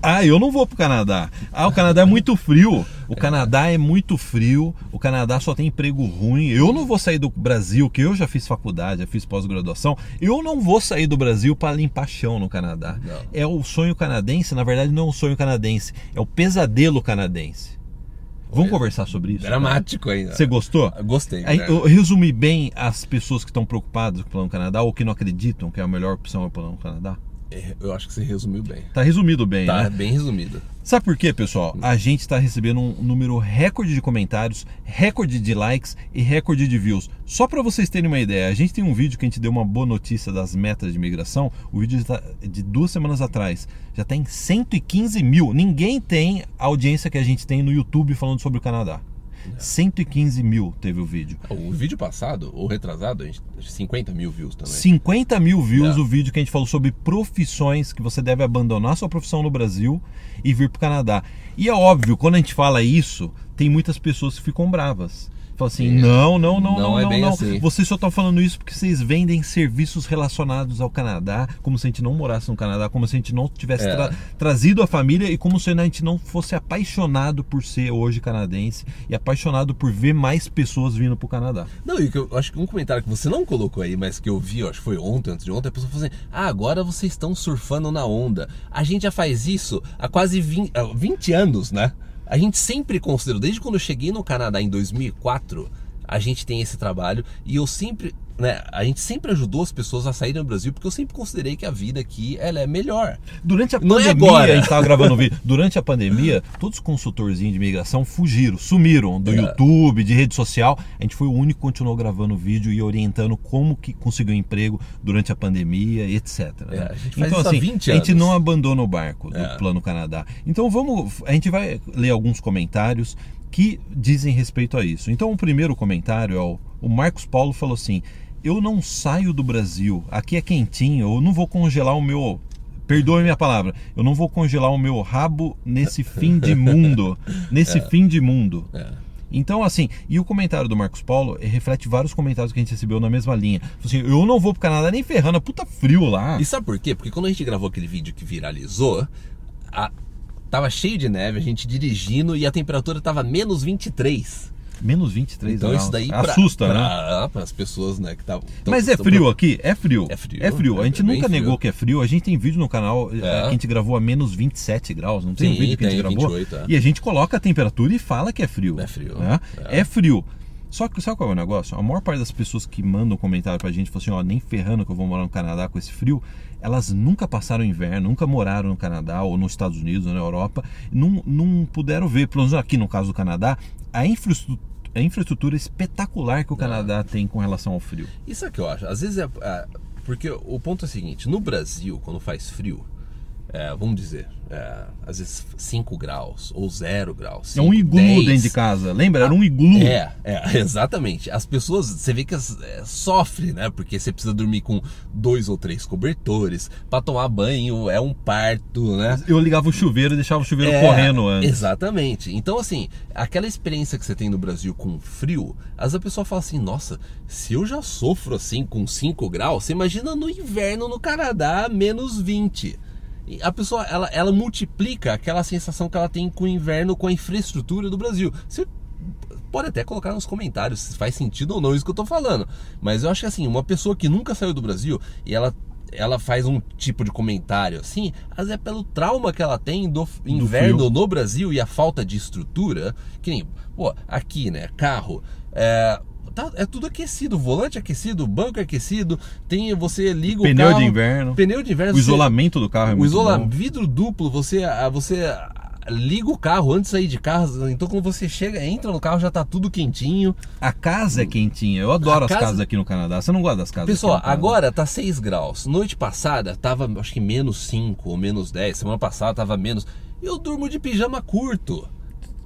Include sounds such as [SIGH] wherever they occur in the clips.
Ah, eu não vou pro Canadá. Ah, o Canadá é muito frio. O Canadá é muito frio. O Canadá só tem emprego ruim. Eu não vou sair do Brasil, que eu já fiz faculdade, já fiz pós-graduação. Eu não vou sair do Brasil para limpar chão no Canadá. Não. É o sonho canadense, na verdade não é um sonho canadense, é o pesadelo canadense. Vamos É. conversar sobre isso? Dramático ainda. Você gostou? Gostei. Aí, né? eu resumi bem as pessoas que estão preocupadas com o Plano Canadá ou que não acreditam que a melhor opção é o Plano Canadá. É, Eu acho que você resumiu bem. Tá resumido bem, Tá né? bem resumido. Sabe por quê, pessoal? A gente está recebendo um número recorde de comentários, recorde de likes e recorde de views. Só para vocês terem uma ideia, a gente tem um vídeo que a gente deu uma boa notícia das metas de imigração. O vídeo tá de duas semanas atrás. Já está em 115 mil. Ninguém tem a audiência que a gente tem no YouTube falando sobre o Canadá. 115 mil teve o vídeo. O vídeo passado, ou retrasado, a gente, 50 mil views também. 50 mil views É. o vídeo que a gente falou sobre profissões que você deve abandonar sua profissão no Brasil e vir para o Canadá. E é óbvio, quando a gente fala isso, tem muitas pessoas que ficam bravas. Falam assim, Sim. não, não, não, Não não, é não, bem assim. Vocês só estão falando isso porque vocês vendem serviços relacionados ao Canadá, como se a gente não morasse no Canadá, como se a gente não tivesse É. tra- trazido a família e como se a gente não fosse apaixonado por ser hoje canadense e apaixonado por ver mais pessoas vindo para o Canadá. Não, e que eu acho que um comentário que você não colocou aí, mas que eu vi, eu acho que foi ontem, antes de ontem, a pessoa falou assim: Ah, agora vocês estão surfando na onda. A gente já faz isso há quase 20, ah, 20 anos, né? A gente sempre considerou, desde quando eu cheguei no Canadá em 2004, a gente tem esse trabalho e eu sempre, né, a gente sempre ajudou as pessoas a saírem do Brasil porque eu sempre considerei que a vida aqui ela é melhor. Durante a Não é pandemia, agora. a gente tava gravando um vídeo. Durante a pandemia, todos os consultorzinhos de imigração fugiram, sumiram do É. YouTube, de rede social. A gente foi o único que continuou gravando vídeo e orientando como que conseguiu emprego durante a pandemia, etc. né? É, então, assim, 20 a gente anos. não abandona o barco do É. Plano Canadá. Então vamos. A gente vai ler alguns comentários que dizem respeito a isso. Então o primeiro comentário é o, o Marcos Paulo falou assim: Eu não saio do Brasil, aqui é quentinho, eu não vou congelar o meu. Perdoe minha palavra, eu não vou congelar o meu rabo nesse fim de mundo. [LAUGHS] Nesse fim de mundo. É. Então, assim, e o comentário do Marcos Paulo reflete vários comentários que a gente recebeu na mesma linha. Assim, eu não vou pro Canadá nem ferrando, é puta frio lá. E sabe por quê? Porque quando a gente gravou aquele vídeo que viralizou, a- tava cheio de neve, a gente dirigindo e a temperatura tava menos 23. Menos 23 Então graus. isso daí pra- assusta, né? pra, Para as pessoas, né, que estavam. Mas é frio aqui? É frio. É frio, É frio. A é gente bem nunca frio. negou que é frio. A gente tem vídeo no canal eh, É. que a gente gravou a menos 27 graus. Não tem Sim, um vídeo que a gente gravou? 28, é. E a gente coloca a temperatura e fala que é frio. É frio, né? é. É. frio. Só que sabe qual é o negócio? A maior parte das pessoas que mandam comentário pra gente, falam assim, ó, nem ferrando que eu vou morar no Canadá com esse frio, elas nunca passaram inverno, nunca moraram no Canadá ou nos Estados Unidos ou na Europa, não, não puderam ver, pelo menos aqui no caso do Canadá, a infraestrutura, a infraestrutura espetacular que o Canadá tem com relação ao frio. Isso é que eu acho. Às vezes é. é, porque o ponto é o seguinte: no Brasil, quando faz frio, é, vamos dizer, é, às vezes 5 graus ou 0 graus. É um 5, iglu 10. dentro de casa. Lembra? Era um iglu. É, é, [LAUGHS] exatamente. As pessoas, você vê que as, é, sofrem, né? Porque você precisa dormir com dois ou três cobertores. Pra tomar banho é um parto, né? Eu ligava o chuveiro e deixava o chuveiro É, correndo antes. Exatamente. Então, assim, aquela experiência que você tem no Brasil com frio, às vezes a pessoa fala assim: nossa, se eu já sofro assim com 5 graus, você imagina no inverno no Canadá, menos 20. E a pessoa, ela, ela multiplica aquela sensação que ela tem com o inverno com a infraestrutura do Brasil. Você pode até colocar nos comentários se faz sentido ou não isso que eu tô falando. Mas eu acho que assim, uma pessoa que nunca saiu do Brasil e ela ela faz um tipo de comentário assim, vezes é pelo trauma que ela tem do inverno no Brasil e a falta de estrutura, que nem, pô, aqui, né, carro, é, tá- é tudo aquecido, volante aquecido, banco aquecido, tem, você liga Pneu o carro... de inverno. Pneu de inverno. O você- isolamento do carro é o muito isola... bom. vidro duplo, você, você liga o carro antes de sair de casa, então quando você chega, entra no carro, já tá tudo quentinho. A casa é quentinha. Eu adoro A as casa- casas aqui no Canadá. Você não gosta das casas Pessoal, agora tá 6 graus. Noite passada tava, acho que menos 5 ou menos 10. Semana passada tava menos. Eu durmo de pijama curto.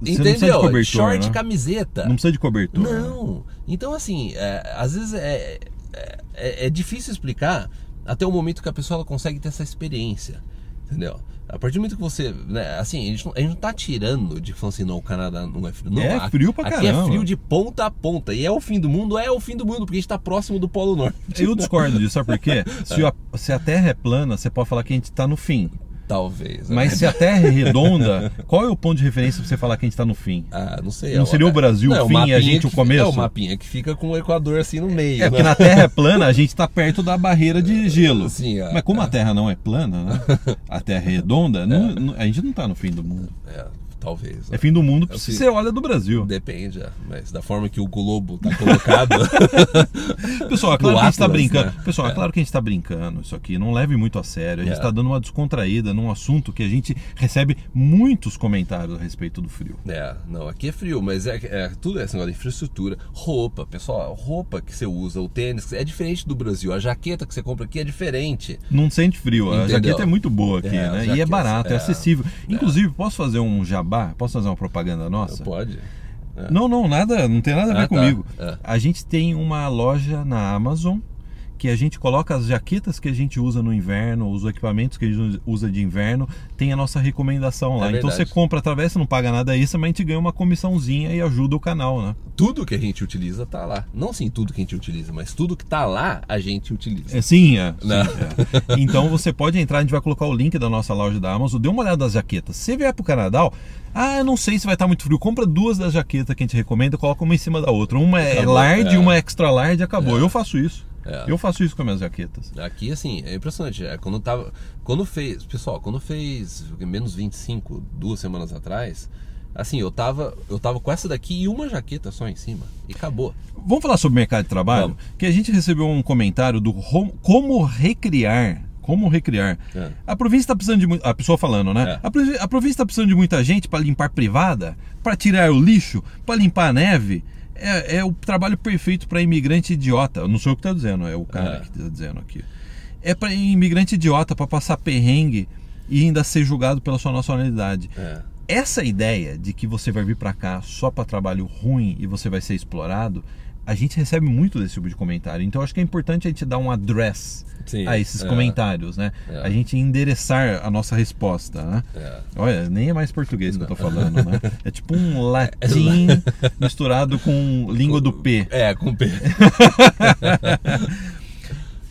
De Entendeu? cobertor, Short, né? camiseta. Não precisa de cobertor. né? Não. Então, assim, é, às vezes é, é, é- é difícil explicar até o momento que a pessoa consegue ter essa experiência. Entendeu? A partir do momento que você. Né, assim, a gente, não, a gente não tá tirando de falando assim, não, o Canadá não é frio. Não, É frio pra Aqui caramba. é frio de ponta a ponta. E é o fim do mundo? É o fim do mundo, porque a gente tá próximo do Polo Norte. Eu discordo disso, sabe por quê? [LAUGHS] Se a, se a Terra é plana, você pode falar que a gente está no fim. Talvez. né? Mas se a Terra é redonda, [LAUGHS] qual é o ponto de referência pra você falar que a gente tá no fim? Ah, não sei. Não é seria o Brasil o Não, fim e a gente o começo? É o mapinha que fica com o Equador assim no meio. É né? porque na Terra é [LAUGHS] plana, a gente tá perto da barreira de gelo. Sim, é, Mas como é. a Terra não é plana, né? [LAUGHS] A Terra é redonda, não- a gente não tá no fim do mundo. É, talvez. É fim do mundo É se você olha do Brasil. Depende, é. mas da forma que o globo tá colocado. [LAUGHS] Pessoal, é claro Do que a gente tá brincando. né? Pessoal, é. É. claro que a gente tá brincando isso aqui. Não leve muito a sério. A gente É. tá dando uma descontraída num assunto que a gente recebe muitos comentários a respeito do frio. É, não, aqui é frio, mas é, é tudo esse negócio de infraestrutura, roupa, pessoal, roupa que você usa, o tênis, é diferente do Brasil. A jaqueta que você compra aqui é diferente. Não sente frio. A Entendeu? jaqueta é muito boa aqui, É, né? a E é jaqueta, barato, é, é. acessível. Inclusive, posso fazer um jabá? Posso fazer uma propaganda nossa? Pode? É. Não, não, nada, não tem nada a ver Ah, tá. comigo. É. A gente tem uma loja na Amazon que a gente coloca as jaquetas que a gente usa no inverno, os equipamentos que a gente usa de inverno, tem a nossa recomendação lá. É então você compra através, não paga nada isso, mas a gente ganha uma comissãozinha e ajuda o canal, né? Tudo que a gente utiliza tá lá. Não sim tudo que a gente utiliza, mas tudo que tá lá a gente utiliza. É, sim, é. sim, Não. é. Então você pode entrar, a gente vai colocar o link da nossa loja da Amazon, dê uma olhada nas jaquetas. Se vier pro Canadá, ah, eu não sei se vai estar muito frio, compra duas das jaquetas que a gente recomenda, coloca uma em cima da outra. Uma é Acabou, large e é. uma extra large, acabou. É. Eu faço isso. É. Eu faço isso com as minhas jaquetas. Aqui, assim, é impressionante. É, quando tava. Quando fez. Pessoal, quando fez menos 25, duas semanas atrás, assim, eu tava. Eu tava com essa daqui e uma jaqueta só em cima. E acabou. Vamos falar sobre mercado de trabalho? Vamos. Que a gente recebeu um comentário do como recriar. Como recriar. É. A província está precisando de. A pessoa falando, né? É. A província está precisando de muita gente para limpar privada, para tirar o lixo, para limpar a neve. É, é o trabalho perfeito para imigrante idiota. Não sou eu que está dizendo, é o cara É. que está dizendo aqui. É para imigrante idiota, para passar perrengue e ainda ser julgado pela sua nacionalidade. É. Essa ideia de que você vai vir para cá só para trabalho ruim e você vai ser explorado, a gente recebe muito desse tipo de comentário. Então acho que é importante a gente dar um address Sim, a esses é. comentários, né? É. A gente endereçar a nossa resposta, né? É. Olha, nem é mais português que eu tô falando, né? É tipo um [LAUGHS] É latim misturado com língua do P. [LAUGHS] É, com P. [LAUGHS]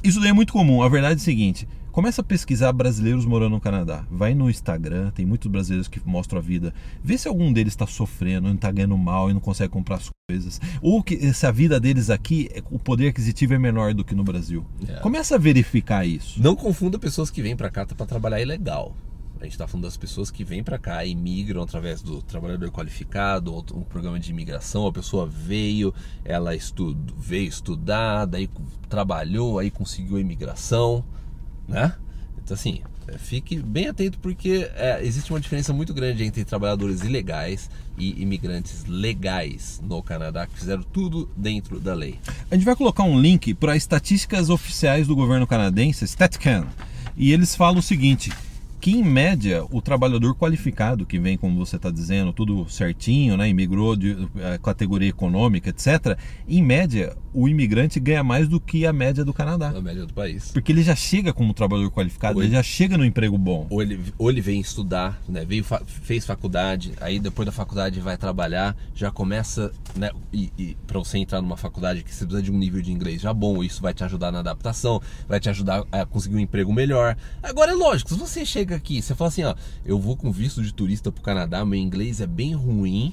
Isso daí é muito comum. A verdade é a seguinte: começa a pesquisar brasileiros morando no Canadá. Vai no Instagram, tem muitos brasileiros que mostram a vida. Vê se algum deles está sofrendo, não está ganhando mal e não consegue comprar as coisas. Ou que se a vida deles aqui, o poder aquisitivo é menor do que no Brasil. É. Começa a verificar isso. Não confunda pessoas que vêm pra cá para trabalhar ilegal. A gente tá falando das pessoas que vêm pra cá e migram através do trabalhador qualificado, ou um programa de imigração. A pessoa veio, ela estu veio estudar, daí trabalhou, aí conseguiu a imigração, né? Então assim, é, fique bem atento porque é, existe uma diferença muito grande entre trabalhadores ilegais e imigrantes legais no Canadá que fizeram tudo dentro da lei. A gente vai colocar um link para estatísticas oficiais do governo canadense, StatCan, e eles falam o seguinte: que em média o trabalhador qualificado que vem, como você está dizendo, tudo certinho, né, imigrou de eh, categoria econômica, etc. Em média, o imigrante ganha mais do que a média do Canadá, Na média do país. porque ele já chega como trabalhador qualificado, ele já chega no emprego bom. ou ele, ou ele vem estudar, né? Veio, fez faculdade, aí depois da faculdade vai trabalhar, já começa, né? E, e para você entrar numa faculdade que você precisa de um nível de inglês já bom, isso vai te ajudar na adaptação, vai te ajudar a conseguir um emprego melhor. Agora é lógico, se você chega aqui, você fala assim, ó, eu vou com visto de turista pro Canadá, meu inglês é bem ruim.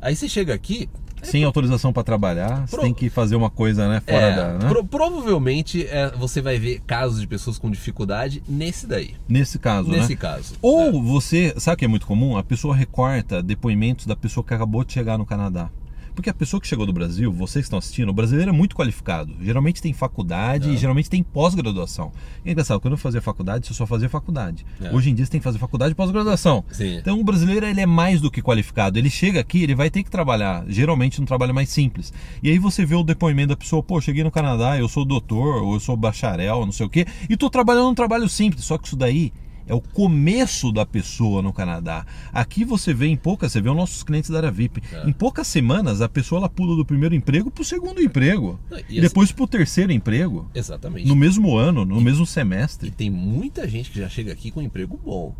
Aí você chega aqui, Sem autorização para trabalhar, você Pro- tem que fazer uma coisa, né, fora é, da, né? pro- provavelmente é, você vai ver casos de pessoas com dificuldade nesse daí, Nesse caso, né? nesse caso. Ou É. você, sabe o que é muito comum? A pessoa recorta depoimentos da pessoa que acabou de chegar no Canadá. Porque a pessoa que chegou do Brasil, vocês que estão assistindo, o brasileiro é muito qualificado. Geralmente tem faculdade É. e geralmente tem pós-graduação. É engraçado, quando eu fazia faculdade, você só fazia faculdade. É. Hoje em dia você tem que fazer faculdade e pós-graduação. Então o brasileiro ele é mais do que qualificado. Ele chega aqui, ele vai ter que trabalhar, geralmente um trabalho mais simples. E aí você vê o depoimento da pessoa, pô, cheguei no Canadá, eu sou doutor, ou eu sou bacharel, não sei o quê, e tô trabalhando um trabalho simples. Só que isso daí é o começo da pessoa no Canadá. Aqui você vê em poucas, você vê os nossos clientes da área VIP. É. Em poucas semanas a pessoa ela pula do primeiro emprego pro segundo emprego. E E, assim- depois pro terceiro emprego. Exatamente. No mesmo ano, no mesmo E semestre. tem muita gente que já chega aqui com um emprego bom.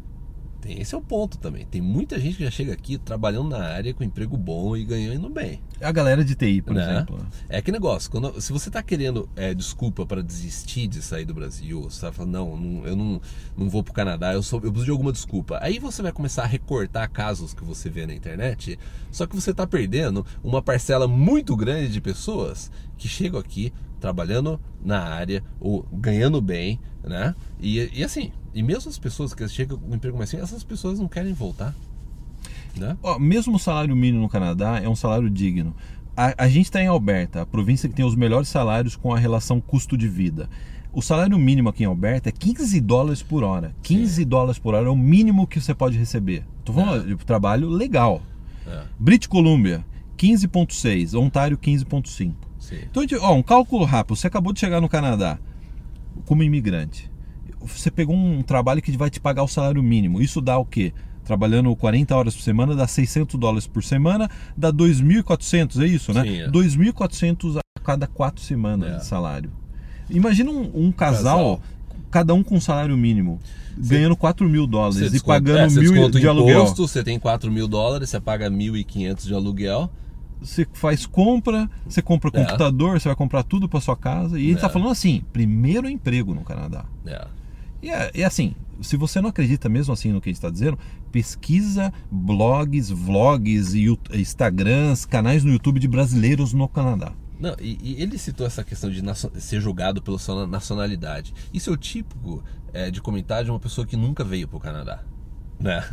Tem esse é o ponto também. Tem muita gente que já chega aqui trabalhando na área com emprego bom e ganhando bem. A galera de TI, por né? exemplo. É que negócio, quando, se você está querendo é, desculpa para desistir de sair do Brasil, você tá falando, não, não eu não, não vou pro Canadá, eu, sou, eu preciso de alguma desculpa. Aí você vai começar a recortar casos que você vê na internet, só que você está perdendo uma parcela muito grande de pessoas que chegam aqui trabalhando na área ou ganhando bem, né? E, e assim, e mesmo as pessoas que chegam com um emprego mais assim, essas pessoas não querem voltar. Né? Ó, mesmo o salário mínimo no Canadá é um salário digno. A, a gente está em Alberta, a província que tem os melhores salários com a relação custo de vida. O salário mínimo aqui em Alberta é 15 dólares por hora. 15 Sim. dólares por hora é o mínimo que você pode receber. Estou falando é. de trabalho legal. É. British Columbia, 15,6. Ontário, 15,5. Então, ó, um cálculo rápido. Você acabou de chegar no Canadá como imigrante. Você pegou um trabalho que vai te pagar o salário mínimo. Isso dá o quê? trabalhando 40 horas por semana, dá 600 dólares por semana, dá 2.400, é isso, né? Sim, é. 2.400 a cada quatro semanas é. de salário. Imagina um, um casal, casal, cada um com salário mínimo, você, ganhando 4 mil dólares e pagando é, mil de aluguel. Imposto, você tem 4 mil dólares, você paga 1.500 de aluguel. Você faz compra, você compra é. computador, você vai comprar tudo para sua casa. E ele está é. falando assim: primeiro emprego no Canadá. É. E, é, e assim, se você não acredita mesmo assim no que a gente está dizendo, pesquisa blogs, vlogs, Instagrams, canais no YouTube de brasileiros no Canadá. Não, e, e ele citou essa questão de ser julgado pela sua nacionalidade. Isso é o típico é, de comentário de uma pessoa que nunca veio para o Canadá, né?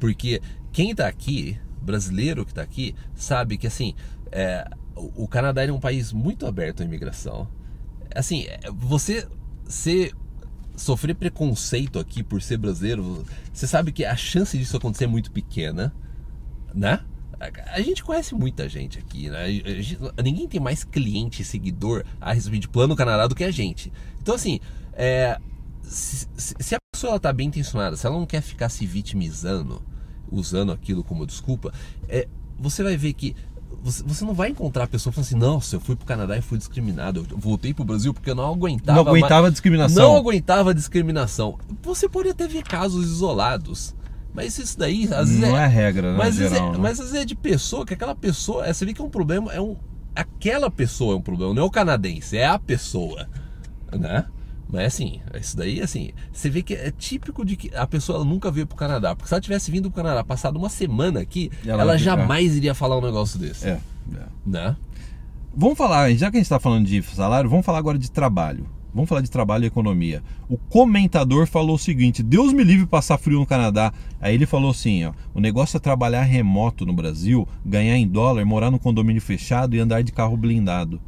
Porque quem está aqui, brasileiro que está aqui, sabe que assim, é, o Canadá é um país muito aberto à imigração. Assim, é, você ser sofrer preconceito aqui por ser brasileiro, você sabe que a chance disso acontecer é muito pequena, né? A gente conhece muita gente aqui, né? Gente, ninguém tem mais cliente e seguidor a respeito de Plano Canadá do que a gente. Então, assim, é, se, se, a pessoa está bem intencionada, se ela não quer ficar se vitimizando, usando aquilo como desculpa, é, você vai ver que você, não vai encontrar a pessoa falando assim, nossa, eu fui pro Canadá e fui discriminado, eu voltei pro Brasil porque eu não aguentava. Não aguentava mais, discriminação. Não aguentava discriminação. Você pode até ver casos isolados. Mas isso daí, às vezes. Não é, é regra, né? Mas, geral, é, né? mas às vezes é de pessoa, que aquela pessoa. É, você vê que é um problema, é um. Aquela pessoa é um problema, não é o canadense, é a pessoa. Né? Mas assim, isso daí, assim, você vê que é típico de que a pessoa nunca veio pro Canadá. Porque se ela tivesse vindo pro Canadá passado uma semana aqui, ela, ela jamais iria falar um negócio desse. É, é. Né? Vamos falar, já que a gente está falando de salário, vamos falar agora de trabalho. Vamos falar de trabalho e economia. O comentador falou o seguinte: Deus me livre passar frio no Canadá. Aí ele falou assim: ó, o negócio é trabalhar remoto no Brasil, ganhar em dólar, morar num condomínio fechado e andar de carro blindado.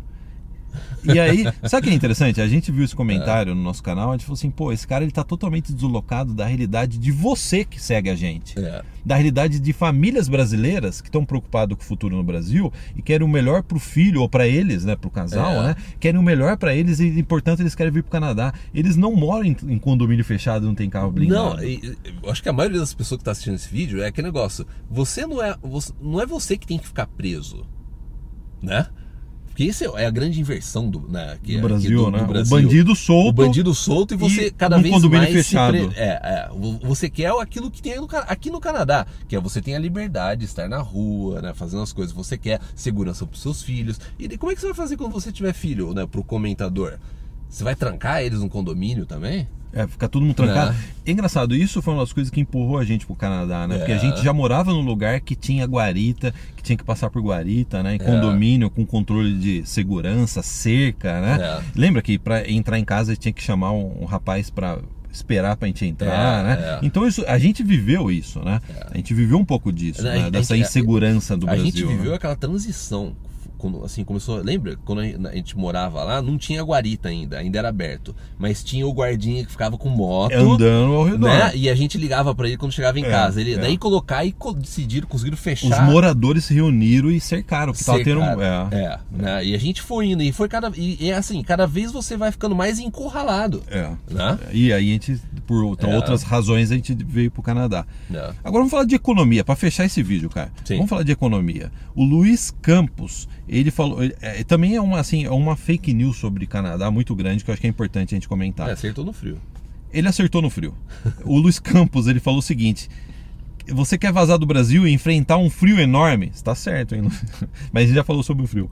E aí, sabe o que é interessante? A gente viu esse comentário no nosso canal, a gente falou assim, pô, esse cara ele tá totalmente deslocado da realidade de você que segue a gente. É. Da realidade de famílias brasileiras que estão preocupadas com o futuro no Brasil e querem o melhor pro filho ou para eles, né, pro casal, é. né? Querem o melhor para eles e, portanto, eles querem vir pro Canadá. Eles não moram em, em condomínio fechado, não tem carro blindado. Não, e, eu acho que a maioria das pessoas que tá assistindo esse vídeo é aquele negócio, você não é, você, não é você que tem que ficar preso, né? Porque isso é a grande inversão do, né, que, do, Brasil, do, né? do Brasil, O bandido solto. O bandido solto e você e cada vez mais fechado. Pre... É, é, você quer aquilo que tem no, aqui no Canadá, que é você tem a liberdade de estar na rua, né, fazendo as coisas que você quer, segurança para os seus filhos. E como é que você vai fazer quando você tiver filho, né, pro comentador? Você vai trancar eles no condomínio também? É, ficar todo mundo trancado. É. é. engraçado, isso foi uma das coisas que empurrou a gente pro Canadá, né? É. Porque a gente já morava num lugar que tinha guarita, que tinha que passar por guarita, né? Em é. condomínio, com controle de segurança, cerca, né? É. Lembra que para entrar em casa tinha que chamar um, um rapaz para esperar para a gente entrar, é, né? É. Então isso, a gente viveu isso, né? É. A gente viveu um pouco disso, né? dessa insegurança do a Brasil. A gente viveu né? aquela transição quando, assim, começou. Lembra? Quando a gente morava lá, não tinha guarita ainda, ainda era aberto. Mas tinha o guardinha que ficava com moto. Andando ao redor. Né? E a gente ligava para ele quando chegava em é, casa. Ele, é. Daí colocar e decidiram, conseguiram fechar. Os moradores se reuniram e cercaram. Que tava tendo, é, é, né? E a gente foi indo. E foi cada. E é assim, cada vez você vai ficando mais encurralado. É. Né? E aí a gente, por então, outras razões, a gente veio pro Canadá. É. Agora vamos falar de economia, para fechar esse vídeo, cara. Sim. Vamos falar de economia. O Luiz Campos ele falou. É, também é uma, assim, é uma fake news sobre Canadá muito grande que eu acho que é importante a gente comentar. É, acertou no frio. ele acertou no frio. O Luiz Campos ele falou o seguinte: você quer vazar do Brasil e enfrentar um frio enorme? Está certo, hein? [LAUGHS] mas já falou sobre o frio.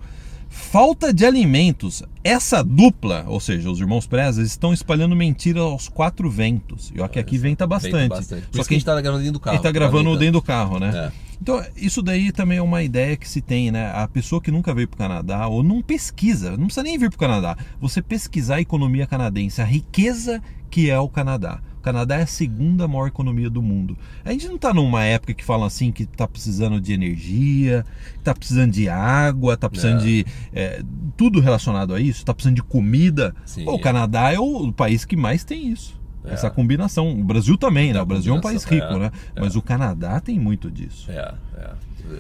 Falta de alimentos. Essa dupla, ou seja, os irmãos Prezas, estão espalhando mentira aos quatro ventos. E olha que aqui venta bastante. Venta bastante. Só que a gente tá gravando dentro do carro. A gente tá gravando dentro do carro, né? É. Então, isso daí também é uma ideia que se tem, né? A pessoa que nunca veio para o Canadá ou não pesquisa, não precisa nem vir para o Canadá, você pesquisar a economia canadense, a riqueza que é o Canadá. O Canadá é a segunda maior economia do mundo. A gente não está numa época que falam assim que está precisando de energia, está precisando de água, está precisando É. de é, tudo relacionado a isso, está precisando de comida. Pô, o Canadá é o país que mais tem isso. É. Essa combinação. O Brasil também, né? É, O Brasil é um país rico, combinação, né? é, Mas é. o Canadá tem muito disso. É, é.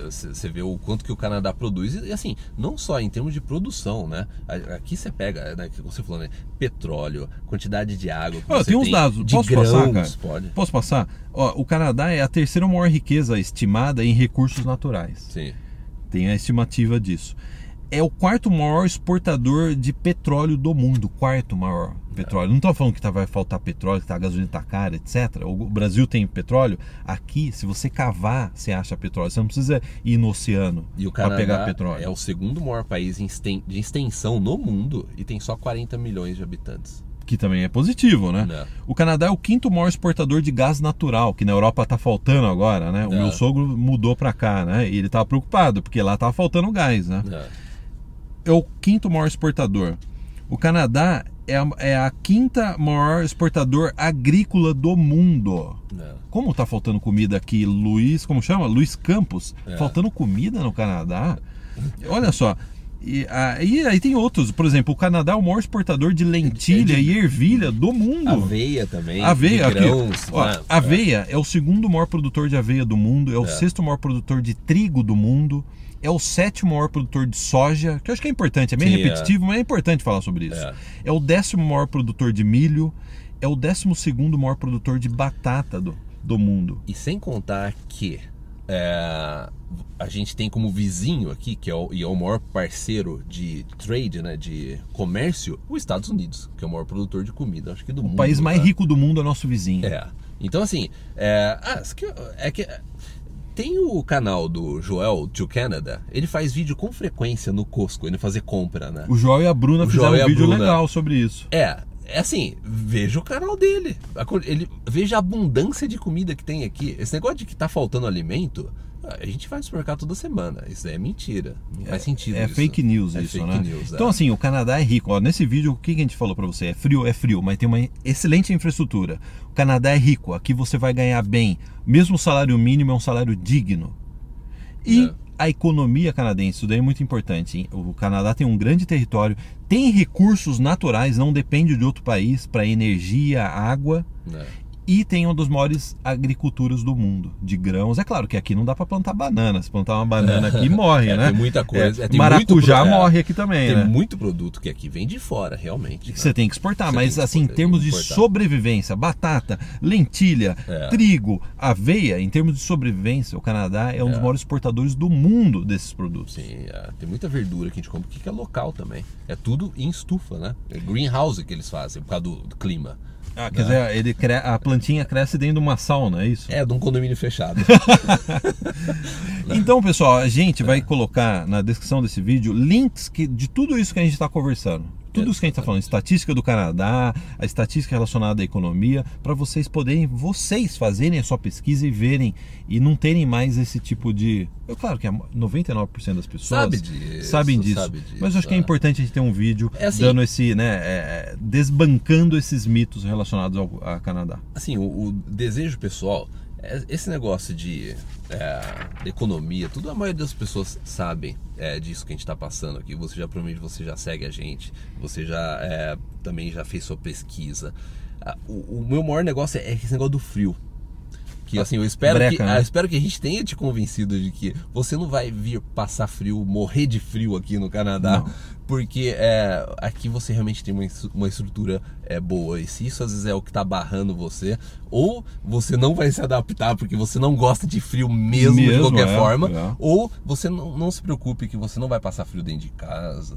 Você vê o quanto que o Canadá produz e assim, não só em termos de produção, né? Aqui você pega, né, você falou, né? Petróleo, quantidade de água. que tem uns dados, posso grãos, passar, cara? Pode. Posso passar? Ó, o Canadá é a terceira maior riqueza estimada em recursos naturais. Sim. Tem a estimativa disso. É o quarto maior exportador de petróleo do mundo. Quarto maior petróleo. Não estou falando que tá, vai faltar petróleo, que tá, a gasolina está cara, etc. O Brasil tem petróleo. Aqui, se você cavar, você acha petróleo. Você não precisa ir no oceano para pegar petróleo. é o segundo maior país de extensão no mundo e tem só 40 milhões de habitantes. Que também é positivo, né? Né? O Canadá é o quinto maior exportador de gás natural, que na Europa está faltando agora, né? O É. meu sogro mudou para cá, né? E ele estava preocupado, porque lá estava faltando gás, né? É. é o quinto maior exportador. O Canadá é a, é a quinta maior exportador agrícola do mundo. É. Como tá faltando comida aqui, Luiz, como chama? Luiz Campos. É. Faltando comida no Canadá? Olha só. E aí, aí tem outros, por exemplo, o Canadá é o maior exportador de lentilha É e ervilha do mundo. Aveia também. Aveia, grãos, ó, né? aveia é o segundo maior produtor de aveia do mundo, é o É. sexto maior produtor de trigo do mundo, é o sétimo maior produtor de soja, que eu acho que é importante, é meio Sim, é. repetitivo, mas é importante falar sobre isso. É. É. o décimo maior produtor de milho, é o décimo segundo maior produtor de batata do, do mundo. E sem contar que é, a gente tem como vizinho aqui, que é o, e é o maior parceiro de trade, né, de comércio, os Estados Unidos, que é o maior produtor de comida, acho que do O mundo. país mais tá? rico do mundo é nosso vizinho. É. Então, assim, é, ah, que- é que tem o canal do Joel to Canada, ele faz vídeo com frequência no Costco, ele fazer compra, né? O Joel e a Bruna O fizeram um vídeo Bruna. legal sobre isso. É, é assim, veja o canal dele. Ele, veja a abundância de comida que tem aqui. Esse negócio de que tá faltando alimento, a gente vai no supermercado toda semana. Isso é mentira. Não faz sentido É fake news É isso, fake né? news, então é. assim, o Canadá é rico. Ó, nesse vídeo, o que a gente falou pra você? É frio, é frio, mas tem uma excelente infraestrutura. O Canadá é rico. Aqui você vai ganhar bem. Mesmo o salário mínimo é um salário digno. E É. a economia canadense, isso daí é muito importante. hein? O Canadá tem um grande território, tem recursos naturais, não depende de outro país para energia, água. É. E tem uma das maiores agriculturas do mundo, de grãos. É claro que aqui não dá para plantar banana. Se plantar uma banana aqui, [LAUGHS] morre, É, né? tem muita coisa. É, tem maracujá muito morre aqui também, Tem né? muito produto que aqui vem de fora, realmente. Que né? você tem que exportar, Você mas que assim, em termos de sobrevivência, batata, lentilha, É. trigo, aveia, em termos de sobrevivência, o Canadá é um dos É. maiores exportadores do mundo desses produtos. Sim, é, tem muita verdura que a gente compra que é local também. É tudo em estufa, né? É greenhouse que eles fazem por causa do, do clima. Ah, quer dizer, ele cre- a plantinha cresce dentro de uma sauna, é isso? É, de um condomínio fechado. [LAUGHS] Então, pessoal, a gente vai colocar na descrição desse vídeo links que, de tudo isso que a gente está conversando. Tudo isso que a gente está falando, estatística do Canadá, a estatística relacionada à economia, para vocês poderem, vocês fazerem a sua pesquisa e verem e não terem mais esse tipo de. Eu, claro que a 99% das pessoas Sabe disso, sabem disso, sabe disso, mas eu acho que é é. importante a gente ter um vídeo É assim- dando esse, né, é, desbancando esses mitos relacionados ao a Canadá. assim, o, o desejo pessoal, é- esse negócio de é, economia, tudo a maioria das pessoas sabem é, disso que a gente está passando aqui. Você já provavelmente você já segue a gente, você já é, também já fez sua pesquisa. Ah, O, o meu maior negócio é esse negócio do frio. Que assim, eu espero, Breca, que, né? ah, eu espero que a gente tenha te convencido de que você não vai vir passar frio, morrer de frio aqui no Canadá. Porque é, aqui você realmente tem uma, estru- uma estrutura é, boa. E se isso às vezes é o que tá barrando você, ou você não vai se adaptar porque você não gosta de frio mesmo, de Mesmo, qualquer é, forma, é. ou você não, não se preocupe que você não vai passar frio dentro de casa,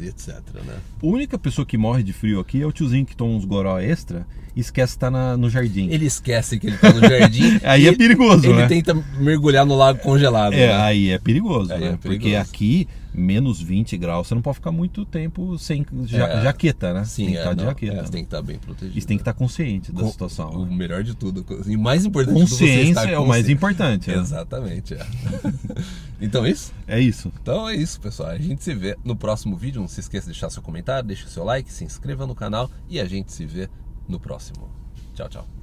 etc. Né? A única pessoa que morre de frio aqui é o tiozinho que toma uns goró extra e esquece que tá na- no jardim. Ele esquece que ele tá no jardim. [LAUGHS] Aí é perigoso, ele né? tenta mergulhar no lago congelado. É, né? aí é perigoso, Aí né? é Porque perigoso. aqui, menos 20 graus, você não pode ficar muito tempo sem ja- É. jaqueta, né? Sim, tem que é, estar de jaqueta. é, você tem que estar bem protegido. E você tem que estar consciente da Com- situação. O né? melhor de tudo. E o mais importante Consciência estar é o mais importante. né? Exatamente, é. [LAUGHS] então é isso? É isso. Então é isso, pessoal. A gente se vê no próximo vídeo. Não se esqueça de deixar seu comentário, deixe seu like, se inscreva no canal e a gente se vê no próximo. Tchau, tchau.